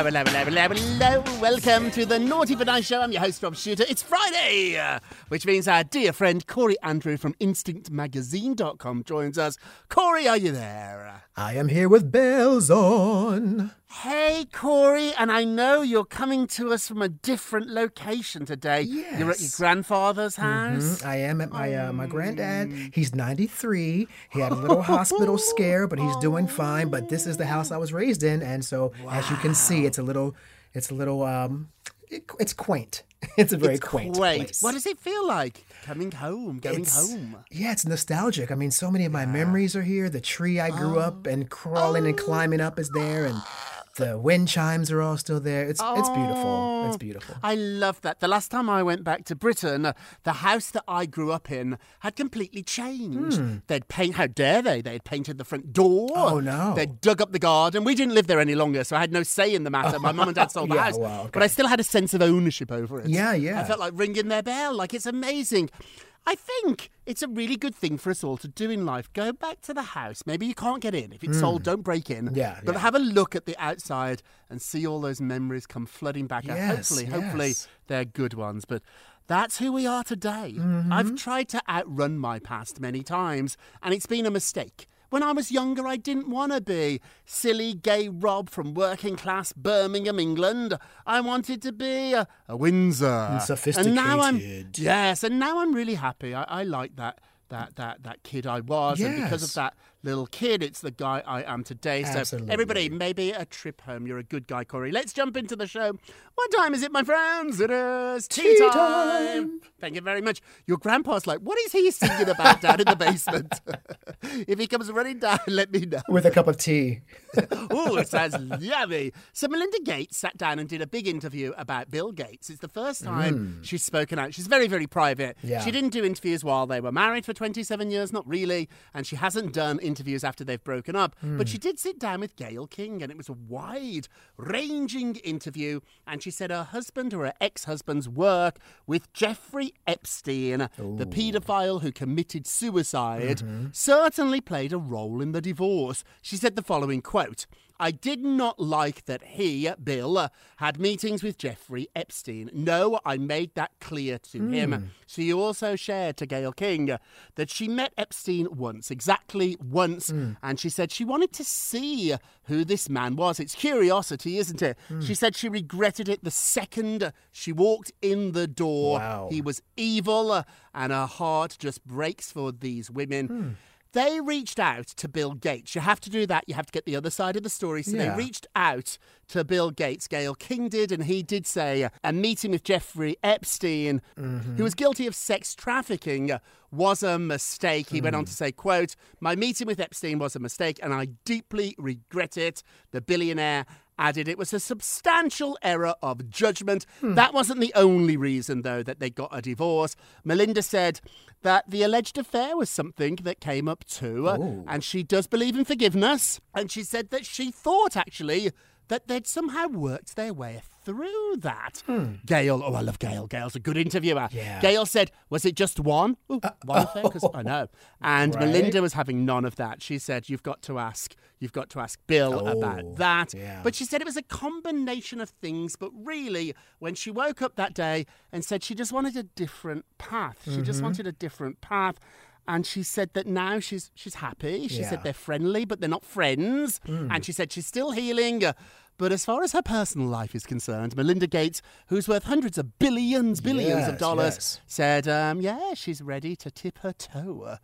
Hello, hello, hello, hello, hello. Welcome to the Naughty but Nice Show. I'm your host, Rob Shooter. It's Friday, uh, which means our dear friend Corey Andrew from InstinctMagazine.com joins us. Corey, are you there? I am here with bells on. Hey, Corey, and I know you're coming to us from a different location today. Yes. You're at your grandfather's house. Mhm, I am at my uh, my granddad. He's 93. He had a little hospital scare, but he's doing fine. But this is the house I was raised in, and so as you can see, it's a little, it's a little, um, it, it's quaint. It's a very It's quaint. quaint. place. What does it feel like coming home? Going It's- home. Yeah, it's nostalgic. I mean, so many of my memories are here. The tree I grew up Oh. and crawling and climbing up is there, and the wind chimes are all still there. It's it's beautiful. It's beautiful. I love that. The last time I went back to Britain, uh, the house that I grew up in had completely changed. They'd paint. How dare they? They'd painted the front door. Hmm. Oh, no. They'd dug up the garden. We didn't live there any longer, so I had no say in the matter. My mum and dad sold the Yeah, house, wow, okay. but I still had a sense of ownership over it. Yeah, yeah. I felt like ringing their bell. Like it's amazing. I think it's a really good thing for us all to do in life. Go back to the house. Maybe you can't get in. If it's sold, don't break in. Hmm. Yeah, But yeah. have a look at the outside and see all those memories come flooding back. Yes, hopefully, hopefully yes. they're good ones. But that's who we are today. Mm-hmm. I've tried to outrun my past many times, and it's been a mistake. When I was younger, I didn't want to be silly gay Rob from working class Birmingham, England. I wanted to be a, a Windsor. And now I'm sophisticated. yes, and now I'm really happy. I, I like that that that that kid I was, and because of that little kid, it's the guy I am today. So Absolutely. everybody, maybe a trip home. You're a good guy, Corey. Let's jump into the show. What time is it, my friends? It is tea, Tea time. time. Thank you very much. Your grandpa's like, what is he singing about down in the basement? if he comes running down, let me know. With a cup of tea. Oh, it sounds yummy. So Melinda Gates sat down and did a big interview about Bill Gates. It's the first time mm. she's spoken out. She's very, very private. Yeah. She didn't do interviews while they were married for 27 years, not really. And she hasn't done interviews after they've broken up. But hmm. she did sit down with Gayle King, and it was a wide ranging interview. And she said her husband or her ex husband's work with Jeffrey Epstein, the paedophile who committed suicide, mm-hmm. certainly played a role in the divorce. She said the following quote. I did not like that he, Bill, uh, had meetings with Jeffrey Epstein. No, I made that clear to him. She also shared to Gayle King uh, that she met Epstein once, exactly once, and she said she wanted to see who this man was. It's curiosity, isn't it? She said she regretted it the second she walked in the door. Wow. He was evil, uh, and her heart just breaks for these women. They reached out to Bill Gates. You have to do that. You have to get the other side of the story. So Yeah. they reached out to Bill Gates. Gayle King did, and he did say uh, a meeting with Jeffrey Epstein, who was guilty of sex trafficking, uh, was a mistake. He went on to say, "quote My meeting with Epstein was a mistake, and I deeply regret it." The billionaire added it was a substantial error of judgment. That wasn't the only reason, though, that they got a divorce. Melinda said that the alleged affair was something that came up too, uh, and she does believe in forgiveness. And she said that she thought, actually, that they'd somehow worked their way through that. Gayle, oh, I love Gayle. Gayle's a good interviewer. Yeah. Gayle said, Was it just one? Ooh, one affair? 'Cause I know. And Right. Melinda was having none of that. She said, You've got to ask. You've got to ask Bill Oh, about that. yeah. But she said it was a combination of things. But really, when she woke up that day and said she just wanted a different path, she Mm-hmm. just wanted a different path. And she said that now she's she's happy. She Yeah. said they're friendly, but they're not friends. Mm. And she said she's still healing. uh, But as far as her personal life is concerned, Melinda Gates, who's worth hundreds of billions, billions of dollars, yes. said, um, yeah, she's ready to tip her toe uh,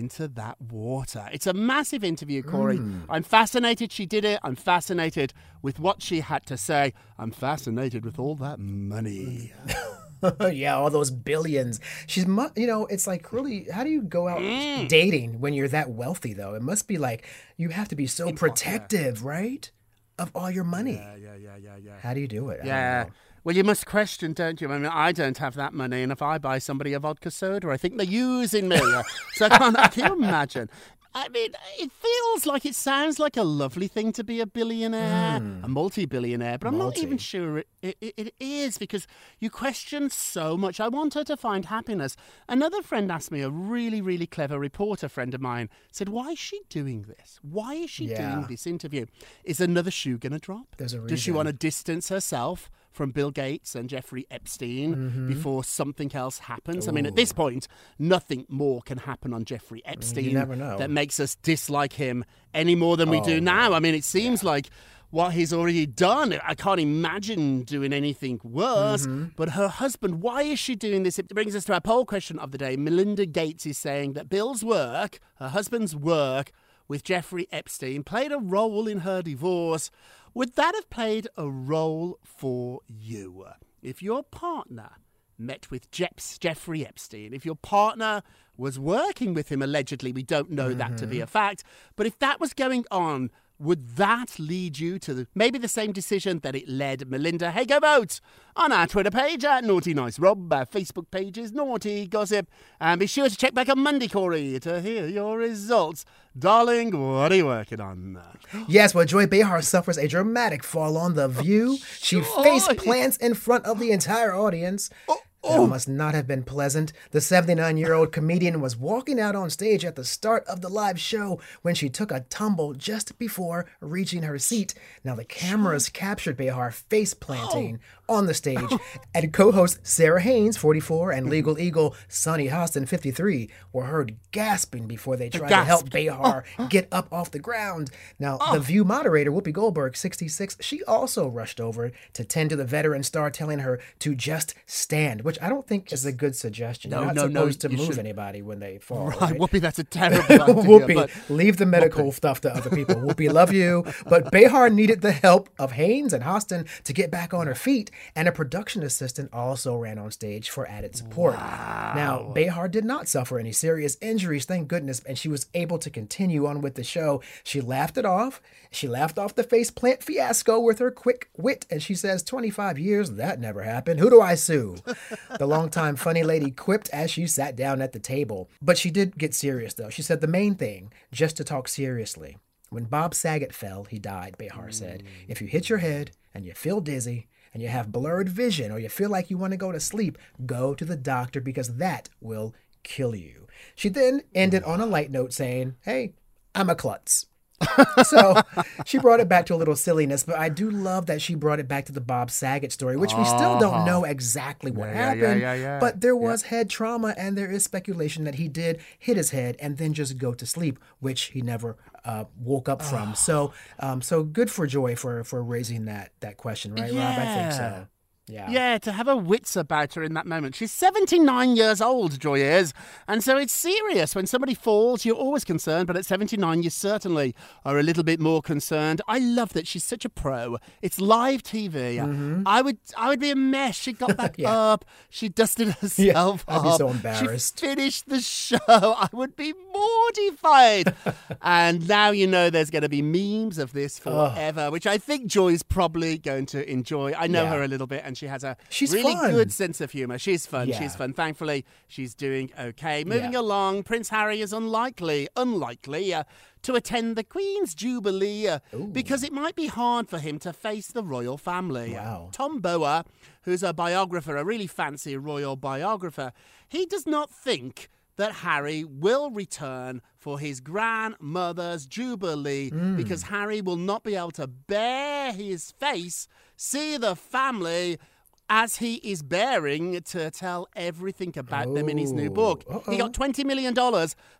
into that water. It's a massive interview, Corey. Hmm. I'm fascinated she did it. I'm fascinated with what she had to say. I'm fascinated with all that money. yeah, all those billions. She's, mu- you know, it's like really, how do you go out Mm. dating when you're that wealthy, though? It must be like you have to be so protective, right? Of all your money. Yeah, yeah, yeah, yeah, yeah. How do you do it? Yeah. Well, you must question, don't you? I mean, I don't have that money, and if I buy somebody a vodka soda, I think they're using me. so I can't. Can you imagine? I mean, it feels like it sounds like a lovely thing to be a billionaire, hmm. a multi-billionaire, but I'm not even. Sure it, it, it is because you question so much. I want her to find happiness. Another friend asked me, a really, really clever reporter friend of mine, said, "Why is she doing this? Why is she Yeah. doing this interview? Is another shoe going to drop? There's a Does she want to distance herself from Bill Gates and Jeffrey Epstein Mm-hmm. before something else happens? I mean, at this point, nothing more can happen on Jeffrey Epstein that makes us dislike him any more than we Oh, do now. I mean, it seems like what he's already done. I can't imagine doing anything worse. Mm-hmm. But her husband, why is she doing this? It brings us to our poll question of the day. Melinda Gates is saying that Bill's work, her husband's work, with Jeffrey Epstein played a role in her divorce. Would that have played a role for you? If your partner met with Jeps, Jeffrey Epstein, if your partner was working with him allegedly, we don't know that to be a mm-hmm. fact, but if that was going on, would that lead you to the, maybe the same decision that it led Melinda? Hey, go vote on our Twitter page at Naughty Nice Rob, our Facebook page is Naughty Gossip, and be sure to check back on Monday, Corey, to hear your results. Darling, what are you working on? Yes, well, Joy Behar suffers a dramatic fall on the view. She oh, face plants in front of the entire audience. Oh. That must not have been pleasant. The 79 year old comedian was walking out on stage at the start of the live show when she took a tumble just before reaching her seat. Now, the cameras captured Behar face planting on the stage, and co hosts Sara Haines, 44, and Legal Eagle Sunny Hostin, 53, were heard gasping before they tried to help. Behar get up off the ground. Now, the View moderator, Whoopi Goldberg, 66, she also rushed over to tend to the veteran star, telling her to just stand, which I don't think is a good suggestion. No, You're not no, no, supposed to you move should- anybody when they fall. Right, Right, Whoopi, that's a terrible idea. Whoopi, but- leave the medical stuff to other people. Whoopi, love you. But Behar needed the help of Haines and Hostin to get back on her feet, and a production assistant also ran on stage for added support. Now, Behar did not suffer any serious injuries, thank goodness, and she was able to continue on with the show. She laughed it off. She laughed off the faceplant fiasco with her quick wit, and she says, 25 years, that never happened. Who do I sue? The longtime funny lady quipped as she sat down at the table. But she did get serious, though. She said the main thing, just to talk seriously. When Bob Saget fell, he died, Behar said. Mm. If you hit your head and you feel dizzy and you have blurred vision or you feel like you want to go to sleep, go to the doctor because that will kill you. She then ended on a light note saying, Hey, I'm a klutz. So she brought it back to a little silliness, but I do love that she brought it back to the Bob Saget story, which we still don't know exactly what Uh-huh. Yeah, yeah, yeah, happened. yeah, yeah. But there was head trauma, and there is speculation that he did hit his head and then just go to sleep, which he never uh, woke up from. So, um, so good for Joy for for raising that that question, right, Rob? I think so. Yeah. Yeah, to have her wits about her in that moment. She's 79 years old, Joy is. And so it's serious. When somebody falls, you're always concerned, but at 79, you certainly are a little bit more concerned. I love that she's such a pro. It's live TV. I would I would be a mess. She got back Mm-hmm. Yeah. up. She dusted herself I'd be up. so embarrassed. She finished the show. I would be mortified. and now you know there's going to be memes of this forever, which I think Joy's probably going to enjoy. I know Yeah. her a little bit, and she has a She's really fun. good sense of humor. She's fun. Yeah. She's fun. Thankfully, she's doing okay. Moving Yeah. along, Prince Harry is unlikely, unlikely uh, to attend the Queen's Jubilee uh, because it might be hard for him to face the royal family. Wow. Tom Bower, who's a biographer, a really fancy royal biographer, he does not think that Harry will return for his grandmother's jubilee hmm. because Harry will not be able to bear his face, see the family as he is bearing to tell everything about them in his new oh, book. He got $20 million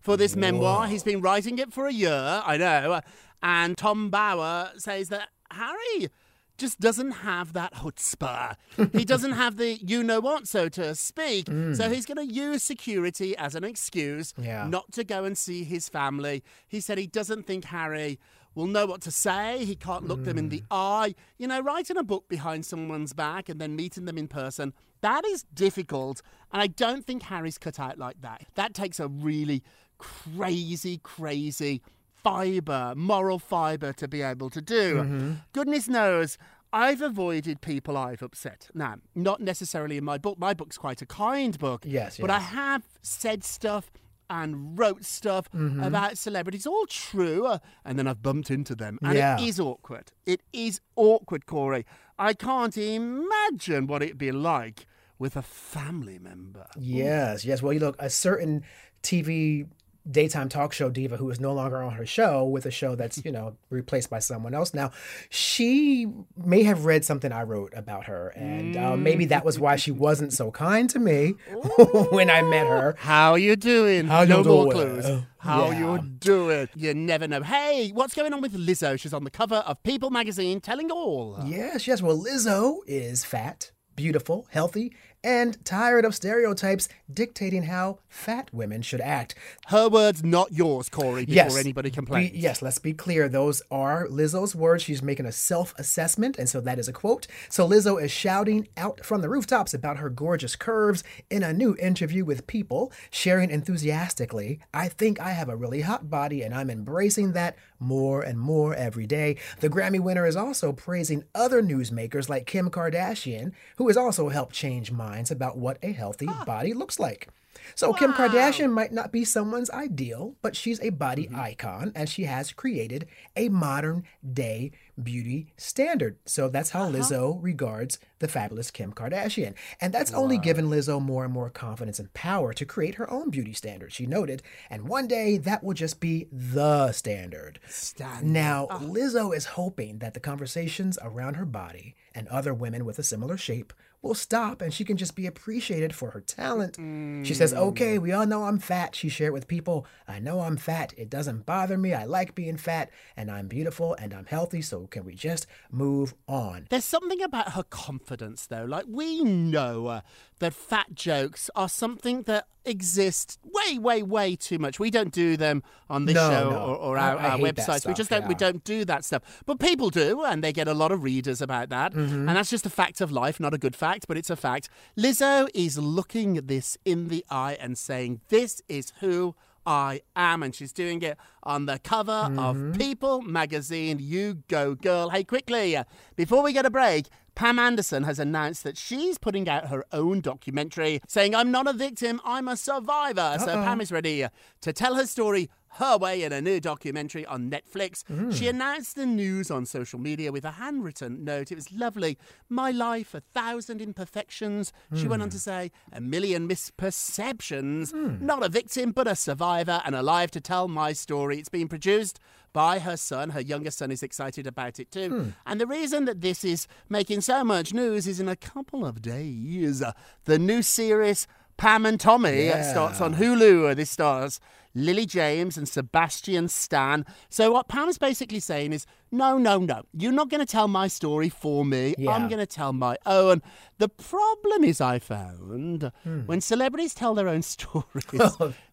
for this memoir. He's been writing it for a year, I know. And Tom Bower says that Harry just doesn't have that chutzpah. he doesn't have the you know what, so to speak. So mm. he's going to use security as an excuse Yeah. not to go and see his family. He said he doesn't think Harry will know what to say. He can't look them in the mm. eye. You know, writing a book behind someone's back and then meeting them in person, that is difficult. And I don't think Harry's cut out like that. That takes a really crazy, crazy fiber, moral fiber to be able to do. Mm-hmm. Goodness knows. I've avoided people I've upset. Now, not necessarily in my book. My book's quite a kind book. Yes, But I have said stuff and wrote stuff Mm-hmm. about celebrities, all true, uh, and then I've bumped into them. And Yeah. it is awkward. It is awkward, Corey. I can't imagine what it'd be like with a family member. Yes, yes. Well, you look, a certain TV daytime talk show diva who is no longer on her show with a show that's, you know, replaced by someone else now, she may have read something I wrote about her. And uh, maybe that was why she wasn't so kind to me when I met her. How you doing? How no you more doing? clues. How Yeah. you doing? You never know. Hey, what's going on with Lizzo? She's on the cover of People magazine telling all. Yes, yes. Well, Lizzo is fat, beautiful, healthy, and tired of stereotypes dictating how fat women should act. Her words, not yours, Corey, before yes. anybody Be- complains. yes, let's be clear. Those are Lizzo's words. She's making a self assessment, and so that is a quote. So Lizzo is shouting out from the rooftops about her gorgeous curves in a new interview with People, sharing enthusiastically, I think I have a really hot body, and I'm embracing that more and more every day. The Grammy winner is also praising other newsmakers like Kim Kardashian, who has also helped change minds about what a healthy ah. body looks like. So Kim Kardashian might not be someone's ideal, but she's a body mm-hmm. icon and she has created a modern day beauty standard. So that's how uh-huh. Lizzo regards the fabulous Kim Kardashian. And that's only given Lizzo more and more confidence and power to create her own beauty standard, she noted. And one day that will just be the standard. Now, ah. Lizzo is hoping that the conversations around her body and other women with a similar shape will stop and she can just be appreciated for her talent. She says, Okay, we all know I'm fat. She shared with people, I know I'm fat. It doesn't bother me. I like being fat and I'm beautiful and I'm healthy. So can we just move on? There's something about her confidence, though. Like, we know uh, that fat jokes are something that exist way, way, way too much. We don't do them on this No, show no. or, or our, our websites. we just don't. We don't do that stuff. But people do, and they get a lot of readers about that. Mm-hmm. And that's just a fact of life, not a good fact, but it's a fact. Lizzo is looking this in the eye and saying, "This is who." I am, and she's doing it on the cover Mm-hmm. of People magazine. You go, girl. Hey, quickly, before we get a break, Pam Anderson has announced that she's putting out her own documentary saying, I'm not a victim, I'm a survivor. So Pam is ready to tell her story her way in a new documentary on Netflix. She hmm. announced the news on social media with a handwritten note. It was lovely. My life, a thousand imperfections. She went on hmm. to say, a million misperceptions. Hmm. Not a victim, but a survivor and alive to tell my story. It's been produced by her son. Her youngest son is excited about it too. And the reason that this is making so much news is in a couple of days, the new series Pam and Tommy uh, starts on Hulu. Uh, This stars Lily James and Sebastian Stan. So what Pam is basically saying is, no, no, no, you're not going to tell my story for me. Yeah. I'm going to tell my own. The problem is, I found Hmm. when celebrities tell their own stories,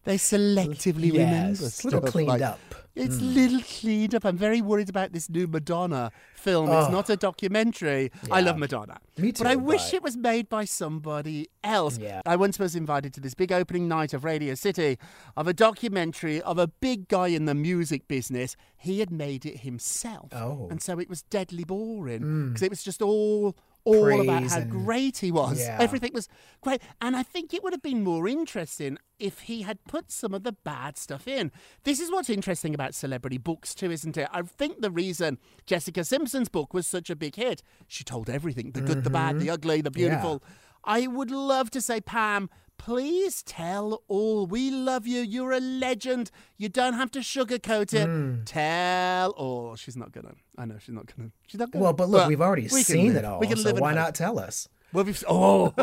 they selectively remember Yes, it's a little cleaned like- up. It's Mm. little cleaned up. I'm very worried about this new Madonna film. It's Oh. not a documentary. I love Madonna. Me too. But I too, wish but- it was made by somebody else. Yeah. I once was invited to this big opening night of Radio City of a documentary of a big guy in the music business. He had made it himself. Oh. And so it was deadly boring Mm. because it was just all all about how and- great he was. Yeah. Everything was great. And I think it would have been more interesting if he had put some of the bad stuff in. This is what's interesting about celebrity books, too, isn't it? I think the reason Jessica Simpson's book was such a big hit, she told everything the good, the bad, the ugly, the Mm-hmm. Yeah. beautiful. I would love to say, Pam, please tell all. We love you. You're a legend. You don't have to sugarcoat it. Mm. Tell all. She's not gonna. I know she's not gonna. She's not gonna. Well, but look, we've already we seen live- it all. We can so live why hope. not tell us? Well, we've. Oh,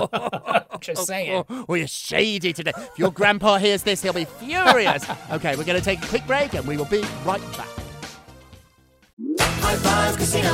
Just saying. Oh, oh, you're shady today. If your grandpa hears this, he'll be furious. okay, we're going to take a quick break and we will be right back. High Five Casino.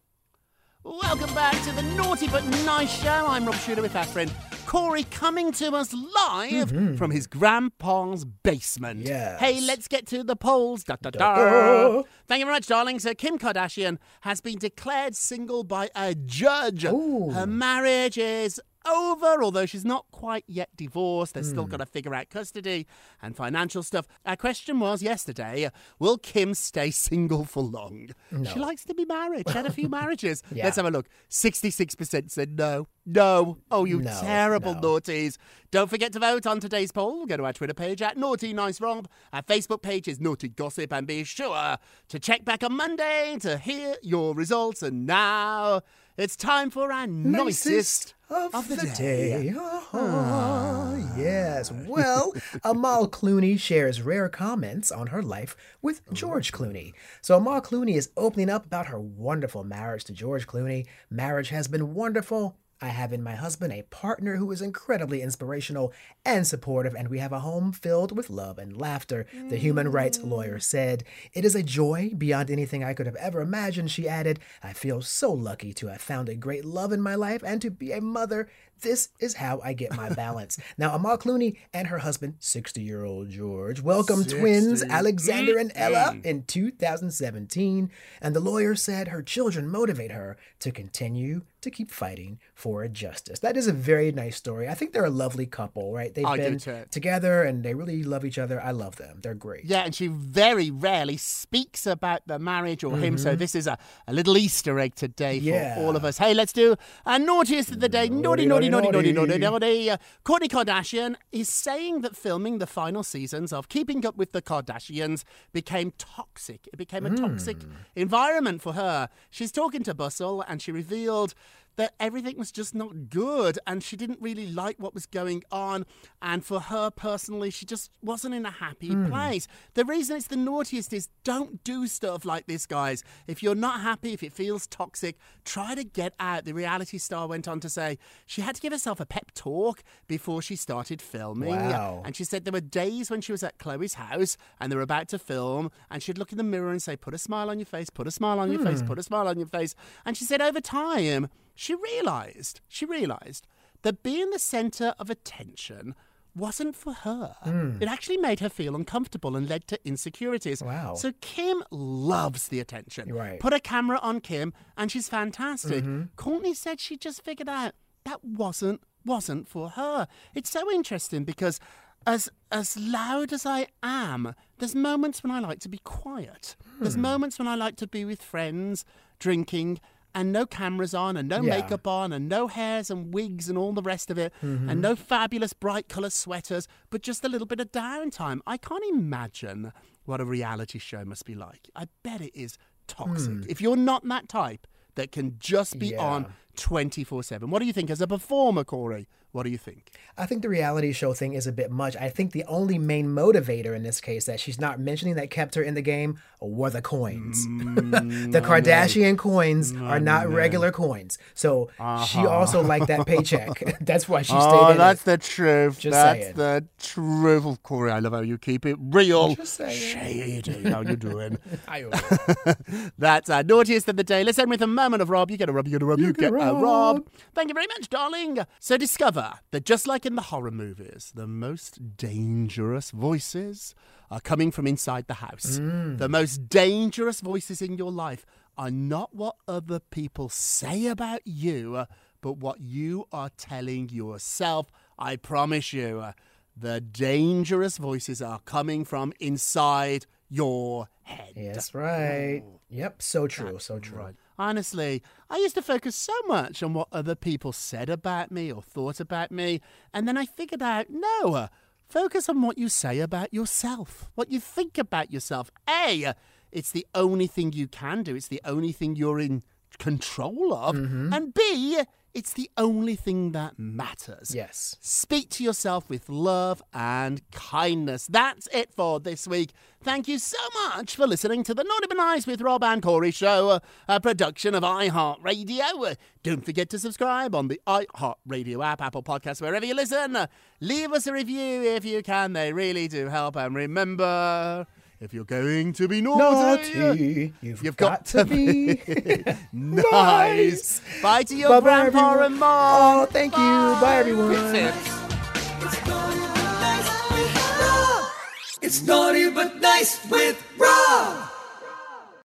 Welcome back to the Naughty But Nice Show. I'm Rob Shooter with our friend Corey coming to us live Mhm. from his grandpa's basement. Yes. Hey, let's get to the polls. Da, da, da. Thank you very much, darling. So, Kim Kardashian has been declared single by a judge. Her marriage is over, although she's not quite yet divorced. They've still Hmm. got to figure out custody and financial stuff. Our question was yesterday will Kim stay single for long? She likes to be married. She had a few marriages. Yeah. Let's have a look. 66% said no. No. Oh, you No, terrible no. naughties. Don't forget to vote on today's poll. Go to our Twitter page at Naughty Nice Rob. Our Facebook page is Naughty Gossip. And be sure to check back on Monday to hear your results. And now it's time for our nicest, of, the, the, day. day. Ah, yes. Well, Amal Clooney shares rare comments on her life with George Clooney. So Amal Clooney is opening up about her wonderful marriage to George Clooney. Marriage has been wonderful. I have in my husband a partner who is incredibly inspirational and supportive, and we have a home filled with love and laughter, the human rights lawyer mm. said. It is a joy beyond anything I could have ever imagined, she added. I feel so lucky to have found a great love in my life and to be a mother. This is how I get my balance. now, Amal Clooney and her husband, 60 year old George, welcomed 60. twins Alexander and Ella Mm. in 2017, and the lawyer said her children motivate her to continue to keep fighting for justice. That is a very nice story. I think they're a lovely couple, right? They've I been together and they really love each other. I love them. They're great. Yeah, and she very rarely speaks about the marriage or him, so Mhm. this is a, a little Easter egg today for Yeah. all of us. Hey, let's do our naughtiest of the day. Naughty, naughty, naughty, naughty, naughty, naughty. Uh, Kourtney Kardashian is saying that filming the final seasons of Keeping Up with the Kardashians became toxic. It became a toxic environment for her. She's talking to Bustle and she revealed that everything was just not good and she didn't really like what was going on. And for her personally, she just wasn't in a happy Hmm. place. The reason it's the naughtiest is don't do stuff like this, guys. If you're not happy, if it feels toxic, try to get out. The reality star went on to say she had to give herself a pep talk before she started filming. Wow. And she said there were days when she was at Khloe's house and they were about to film, and she'd look in the mirror and say, Put a smile on your face, put a smile on your face, Hmm. put a smile on your face. And she said over time, she realized, she realized that being the center of attention wasn't for her. Hmm. It actually made her feel uncomfortable and led to insecurities. Wow. So Kim loves the attention. Right. Put a camera on Kim and she's fantastic. Mhm. Kourtney said she just figured out that wasn't wasn't for her. It's so interesting because as as loud as I am, there's moments when I like to be quiet. There's Hmm. moments when I like to be with friends, drinking, and no cameras on, and no Yeah. makeup on, and no hairs and wigs and all the rest of it, Mhm. and no fabulous bright colour sweaters, but just a little bit of downtime. I can't imagine what a reality show must be like. I bet it is toxic. Hmm. If you're not that type that can just be Yeah. on 24 7. What do you think as a performer, Corey? What do you think? I think the reality show thing is a bit much. I think the only main motivator in this case that she's not mentioning that kept her in the game were the coins. the Kardashian coins are not regular coins. So she Uh-huh. also liked that paycheck. that's why she stayed oh, in that's it. the truth. Just that's saying. the truth. Oh, Corey, I love how you keep it real. Just saying. Shady. How you doing? I That's our naughtiest of the day. Let's end with a moment of Rob. You get a Rob, you get a Rob, you, get, get a a Rob. Rob. Thank you very much, darling. So discover that just like in the horror movies, the most dangerous voices are coming from inside the house. Mm. The most dangerous voices in your life are not what other people say about you, but what you are telling yourself. I promise you, the dangerous voices are coming from inside your head. Yes, right. Oh. Yep, so true, so true. Honestly, I used to focus so much on what other people said about me or thought about me, and then I figured out no, focus on what you say about yourself, what you think about yourself. A, it's the only thing you can do, it's the only thing you're in control of, mm-hmm. and B, it's the only thing that matters. Yes. Speak to yourself with love and kindness. That's it for this week. Thank you so much for listening to the Naughty But Nice with Rob and Corey show, a, production of iHeartRadio. Don't forget to subscribe on the iHeartRadio app, Apple Podcasts, wherever you listen. Leave us a review if you can. They really do help. And remember, if you're going to be naughty, Naughty, you've, you've got, to be nice. Bye to your Bye-bye, grandpa everyone. and mom. Oh, thank you. Bye, everyone. It's naughty but nice with Rob.